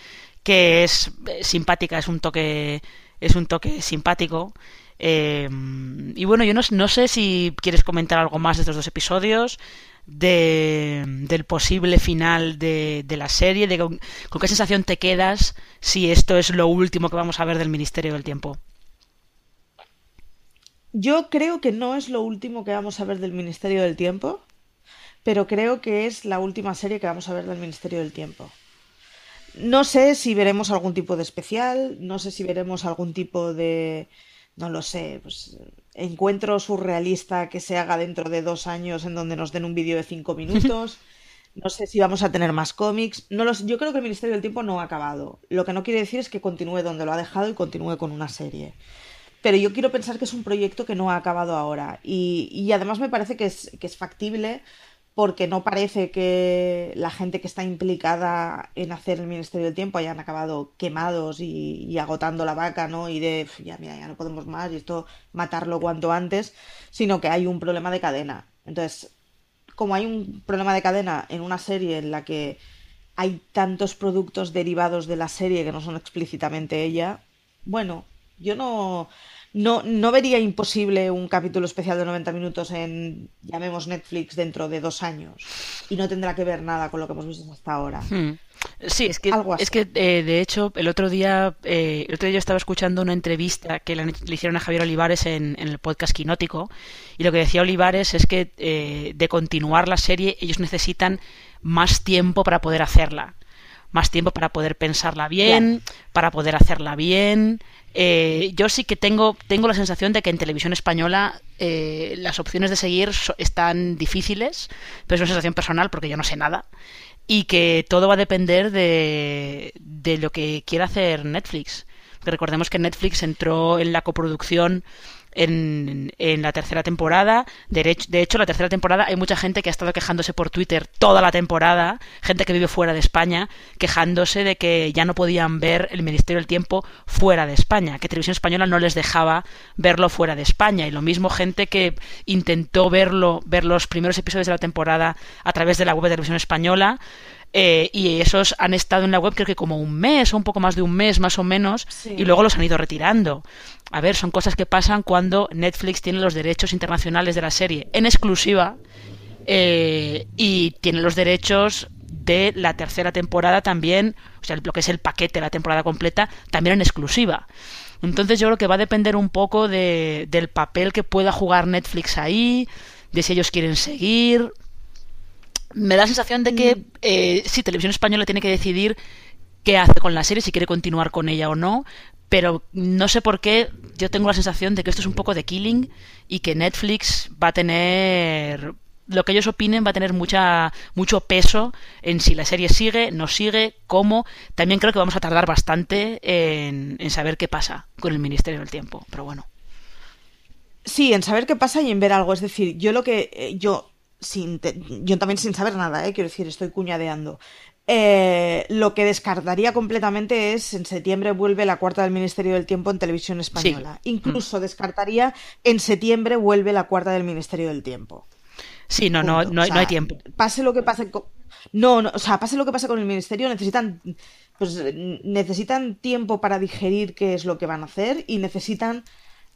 que es eh, simpática, es un toque, es un toque simpático. Eh, y bueno, yo no, no, sé si quieres comentar algo más de estos dos episodios, de, del posible final de, de la serie, de con, qué sensación te quedas si esto es lo último que vamos a ver del Ministerio del Tiempo. Yo creo que no es lo último que vamos a ver del Ministerio del Tiempo pero creo que es la última serie que vamos a ver del Ministerio del Tiempo. No sé si veremos algún tipo de especial, no sé si veremos algún tipo de, no lo sé, pues encuentro surrealista que se haga dentro de dos años en donde nos den un vídeo de cinco minutos. No sé si vamos a tener más cómics. No los, yo creo que el Ministerio del Tiempo no ha acabado. Lo que no quiere decir es que continúe donde lo ha dejado y continúe con una serie. Pero yo quiero pensar que es un proyecto que no ha acabado ahora. Y, y además me parece que es, que es factible porque no parece que la gente que está implicada en hacer el Ministerio del Tiempo hayan acabado quemados y, agotando la vaca, ¿no? Y de, ya mira, ya no podemos más y esto matarlo cuanto antes, sino que hay un problema de cadena. Entonces, como hay un problema de cadena en una serie en la que hay tantos productos derivados de la serie que no son explícitamente ella, bueno, yo no no, no vería imposible un capítulo especial de 90 minutos en, llamemos Netflix, dentro de dos años. Y no tendrá que ver nada con lo que hemos visto hasta ahora. Hmm. Sí, es que, es que eh, de hecho, el otro día eh, el otro día yo estaba escuchando una entrevista que le, hicieron a Javier Olivares en, el podcast Quinótico y lo que decía Olivares es que eh, de continuar la serie ellos necesitan más tiempo para poder hacerla más tiempo para poder pensarla bien, para poder hacerla bien, eh, yo sí que tengo, tengo la sensación de que en televisión española eh, las opciones de seguir están difíciles, pero es una sensación personal porque yo no sé nada. Y que todo va a depender de, lo que quiera hacer Netflix. recordemos que Netflix entró en la coproducción en, en la tercera temporada. De hecho, de hecho, la tercera temporada hay mucha gente que ha estado quejándose por Twitter toda la temporada, gente que vive fuera de España, quejándose de que ya no podían ver el Ministerio del Tiempo fuera de España, que Televisión Española no les dejaba verlo fuera de España. Y lo mismo gente que intentó verlo, ver los primeros episodios de la temporada a través de la web de Televisión Española, eh, y esos han estado en la web creo que como un mes o un poco más de un mes más o menos y luego los han ido retirando. A ver, son cosas que pasan cuando Netflix tiene los derechos internacionales de la serie en exclusiva eh, y tiene los derechos de la tercera temporada también, o sea, lo que es el paquete, la temporada completa, también en exclusiva. Entonces yo creo que va a depender un poco de, del papel que pueda jugar Netflix ahí, de si ellos quieren seguir, me da la sensación de que mm. eh, sí, Televisión Española tiene que decidir qué hace con la serie, si quiere continuar con ella o no, pero no sé por qué yo tengo la sensación de que esto es un poco de killing y que Netflix va a tener lo que ellos opinen va a tener mucha mucho peso en si la serie sigue, no sigue, cómo. También creo que vamos a tardar bastante en, en saber qué pasa con el Ministerio del Tiempo, pero bueno. Sí, en saber qué pasa y en ver algo. Es decir, yo lo que eh, yo sin yo también sin saber nada, ¿eh? quiero decir, estoy cuñadeando. Eh, lo que descartaría completamente es en septiembre vuelve la cuarta del Ministerio del Tiempo en televisión española. Incluso mm. descartaría en septiembre vuelve la cuarta del Ministerio del Tiempo. Sí, no, no, no, hay tiempo. Pase lo que pase con... No, no, o sea, pase lo que pase con el ministerio, necesitan pues necesitan tiempo para digerir qué es lo que van a hacer y necesitan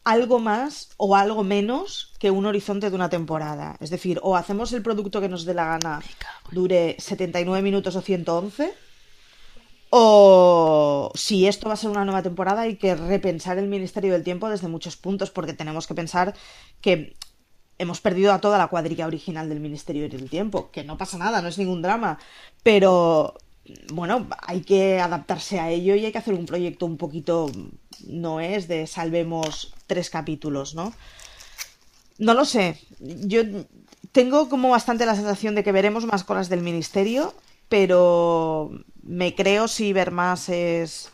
algo más o algo menos que un horizonte de una temporada. Es decir, o hacemos el producto que nos dé la gana, dure 79 minutos o 111, o si esto va a ser una nueva temporada hay que repensar el Ministerio del Tiempo desde muchos puntos, porque tenemos que pensar que hemos perdido a toda la cuadrilla original del Ministerio del Tiempo, que no pasa nada, no es ningún drama, pero bueno, hay que adaptarse a ello y hay que hacer un proyecto un poquito, no es de salvemos tres capítulos, ¿no? No lo sé, yo tengo como bastante la sensación de que veremos más cosas del ministerio, pero me creo si ver más es,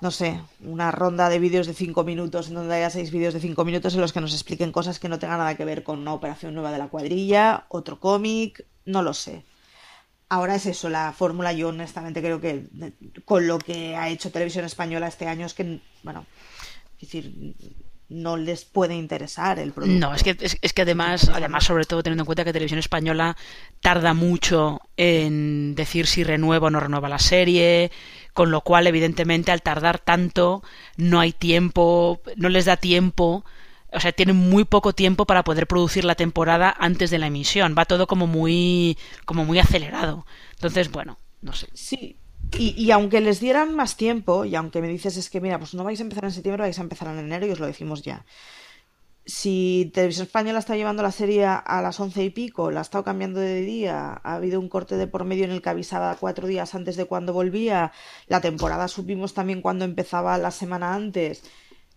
no sé, una ronda de vídeos de cinco minutos en donde haya seis vídeos de cinco minutos en los que nos expliquen cosas que no tengan nada que ver con una operación nueva de la cuadrilla, otro cómic, no lo sé. Ahora es eso, la fórmula. Yo honestamente creo que con lo que ha hecho Televisión Española este año es que, bueno, es decir, no les puede interesar el producto. No, es que, es, que además, además, sobre todo teniendo en cuenta que Televisión Española tarda mucho en decir si renueva o no renueva la serie, con lo cual, evidentemente, al tardar tanto, no hay tiempo, no les da tiempo o sea, tienen muy poco tiempo para poder producir la temporada antes de la emisión. Va todo como muy, como muy acelerado. Entonces, bueno, no sé. Sí. Y, y aunque les dieran más tiempo, y aunque me dices es que, mira, pues no vais a empezar en septiembre, vais a empezar en enero y os lo decimos ya. Si Televisión Española está llevando la serie a las once y pico, la ha estado cambiando de día, ha habido un corte de por medio en el que avisaba cuatro días antes de cuando volvía, la temporada supimos también cuando empezaba la semana antes,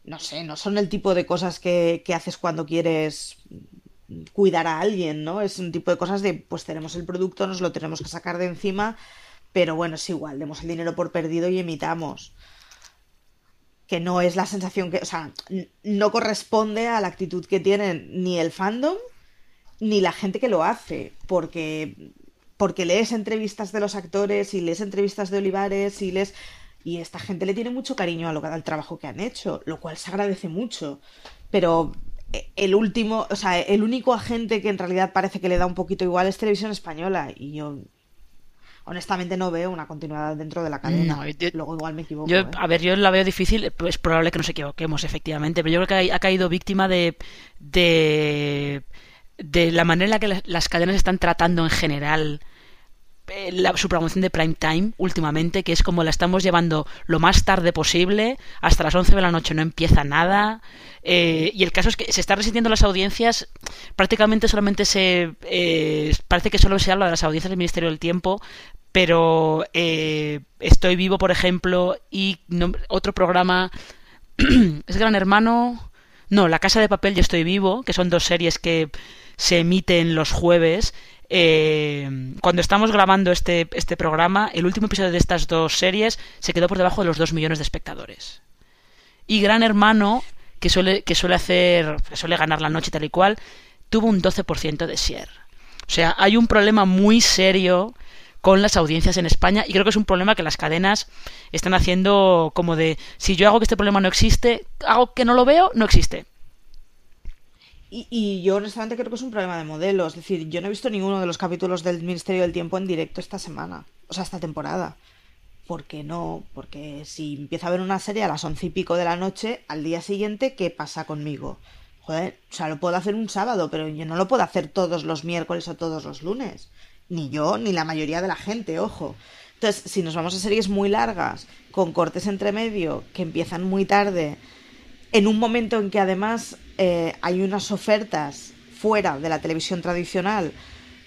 no sé, no son el tipo de cosas que, haces cuando quieres cuidar a alguien, ¿no? Es un tipo de cosas de, pues tenemos el producto, nos lo tenemos que sacar de encima, pero bueno, es igual, demos el dinero por perdido y emitamos. Que no es la sensación que, o sea, no corresponde a la actitud que tienen ni el fandom ni la gente que lo hace, porque porque lees entrevistas de los actores y lees entrevistas de Olivares y lees y esta gente le tiene mucho cariño a lo, al trabajo que han hecho, lo cual se agradece mucho. Pero eh, el último, o sea, el único agente que en realidad parece que le da un poquito igual es Televisión Española. Y yo honestamente no veo una continuidad dentro de la cadena. Luego igual me equivoco. Yo, ¿eh? A ver, yo la veo difícil, es probable que nos equivoquemos, efectivamente, pero yo creo que ha, caído víctima de, de, de la manera en la que las cadenas están tratando en general la, su promoción de prime time últimamente, que es como la estamos llevando lo más tarde posible, hasta las 11 de la noche no empieza nada. Eh, y el caso es que se está resintiendo las audiencias, prácticamente solamente se. Eh, parece que solo se habla de las audiencias del Ministerio del Tiempo, pero Estoy Vivo, por ejemplo, y otro programa. ¿Es Gran Hermano? No, La Casa de Papel y Estoy Vivo, que son dos series que se emiten los jueves eh, cuando estamos grabando este, este programa, el último episodio de estas dos series se quedó por debajo de los 2 millones de espectadores. Y Gran Hermano que suele, que suele hacer, que suele ganar la noche tal y cual, tuvo un 12% de share. O sea, hay un problema muy serio con las audiencias en España y creo que es un problema que las cadenas están haciendo como de si yo hago que este problema no existe, hago que no lo veo, no existe. Y, yo honestamente creo que es un problema de modelo. Es decir, yo no he visto ninguno de los capítulos del Ministerio del Tiempo en directo esta semana. O sea, esta temporada. ¿Por qué no? Porque si empiezo a ver una serie a las once y pico de la noche, al día siguiente, ¿qué pasa conmigo? Joder, o sea, lo puedo hacer un sábado, pero yo no lo puedo hacer todos los miércoles o todos los lunes. Ni yo, ni la mayoría de la gente, ojo. Entonces, si nos vamos a series muy largas, con cortes entre medio, que empiezan muy tarde, en un momento en que además eh, hay unas ofertas fuera de la televisión tradicional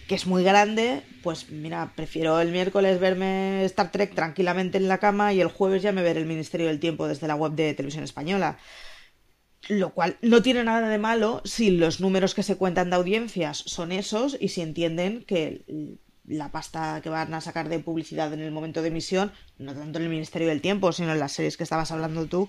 que es muy grande, pues mira, prefiero el miércoles verme Star Trek tranquilamente en la cama y el jueves ya me ver el Ministerio del Tiempo desde la web de Televisión Española. Lo cual no tiene nada de malo si los números que se cuentan de audiencias son esos y si entienden que la pasta que van a sacar de publicidad en el momento de emisión, no tanto en el Ministerio del Tiempo, sino en las series que estabas hablando tú,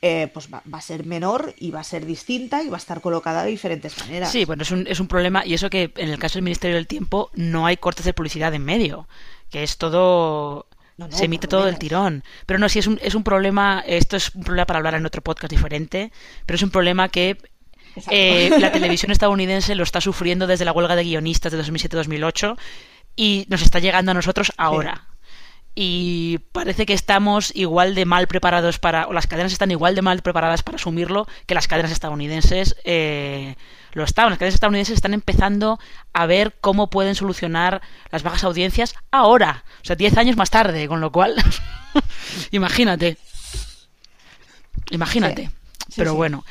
eh, pues va, va, a ser menor y va a ser distinta y va a estar colocada de diferentes maneras. Sí, bueno, es un, es un problema y eso que en el caso del Ministerio del Tiempo no hay cortes de publicidad en medio, que es todo... No, no, se emite todo del tirón. Pero no, sí, es un, es un problema, esto es un problema para hablar en otro podcast diferente, pero es un problema que eh, la televisión estadounidense lo está sufriendo desde la huelga de guionistas de 2007-2008 y nos está llegando a nosotros ahora. Sí y parece que estamos igual de mal preparados para, o las cadenas están igual de mal preparadas para asumirlo que las cadenas estadounidenses eh, lo estaban. Las cadenas estadounidenses están empezando a ver cómo pueden solucionar las bajas audiencias ahora, o sea, 10 años más tarde, con lo cual, imagínate. Imagínate. Sí, sí, Pero sí. bueno,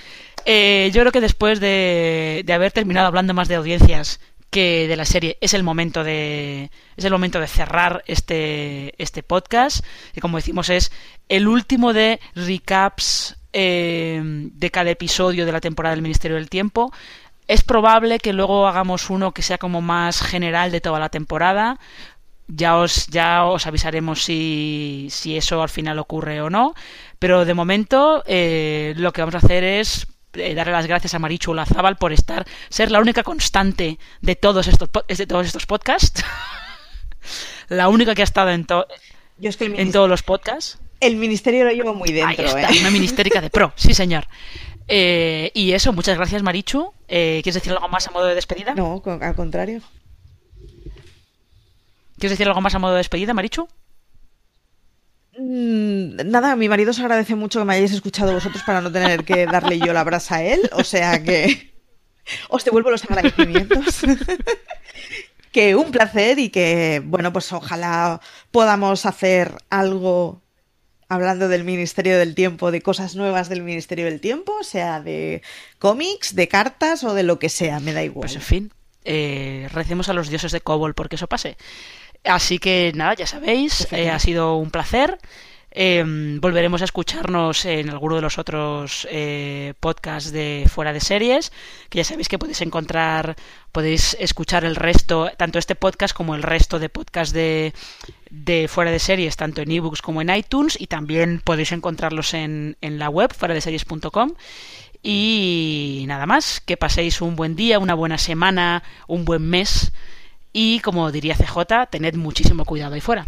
eh, yo creo que después de, de haber terminado hablando más de audiencias que de la serie es el momento de es el momento de cerrar este este podcast que como decimos es el último de recaps eh, de cada episodio de la temporada del Ministerio del Tiempo. Es probable que luego hagamos uno que sea como más general de toda la temporada. Ya os ya os avisaremos si, si eso al final ocurre o no. Pero de momento eh, lo que vamos a hacer es eh, darle las gracias a Marichu Lazábal por estar, ser la única constante de todos estos, de todos estos podcasts. la única que ha estado en, to Yo es que en todos los podcasts. El ministerio lo llevo muy dentro. Ahí está, ¿eh? una ministérica de pro, sí señor. Eh, y eso, muchas gracias Marichu. Eh, ¿Quieres decir algo más a modo de despedida? No, al contrario. ¿Quieres decir algo más a modo de despedida, Marichu? Mm, Nada, mi marido se agradece mucho que me hayáis escuchado vosotros para no tener que darle yo la brasa a él, o sea que os devuelvo los agradecimientos. que un placer y que, bueno, pues ojalá podamos hacer algo hablando del Ministerio del Tiempo, de cosas nuevas del Ministerio del Tiempo, sea de cómics, de cartas o de lo que sea, me da igual. Pues en fin, eh, recemos a los dioses de Cobol porque eso pase. Así que nada, ya sabéis, eh, ha sido un placer. Eh, volveremos a escucharnos en alguno de los otros eh, podcasts de Fuera de Series, que ya sabéis que podéis encontrar, podéis escuchar el resto, tanto este podcast como el resto de podcasts de, de Fuera de Series, tanto en ebooks como en iTunes, y también podéis encontrarlos en, en la web, fuera de series.com. Y nada más, que paséis un buen día, una buena semana, un buen mes. Y como diría CJ, tened muchísimo cuidado ahí fuera.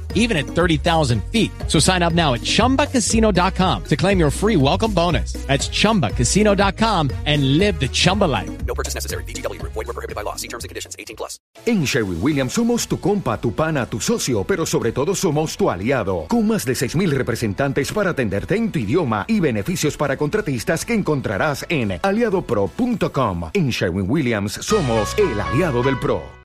even at 30,000 feet. So sign up now at chumbacasino.com to claim your free welcome bonus. That's chumbacasino.com and live the Chumba life. No purchase necessary. DTW, void, were prohibited by law. See terms and conditions 18 plus. En Sherwin Williams somos tu compa, tu pana, tu socio, pero sobre todo somos tu aliado. Con más de 6,000 representantes para atenderte en tu idioma y beneficios para contratistas que encontrarás en aliadopro.com. En Sherwin Williams somos el aliado del PRO.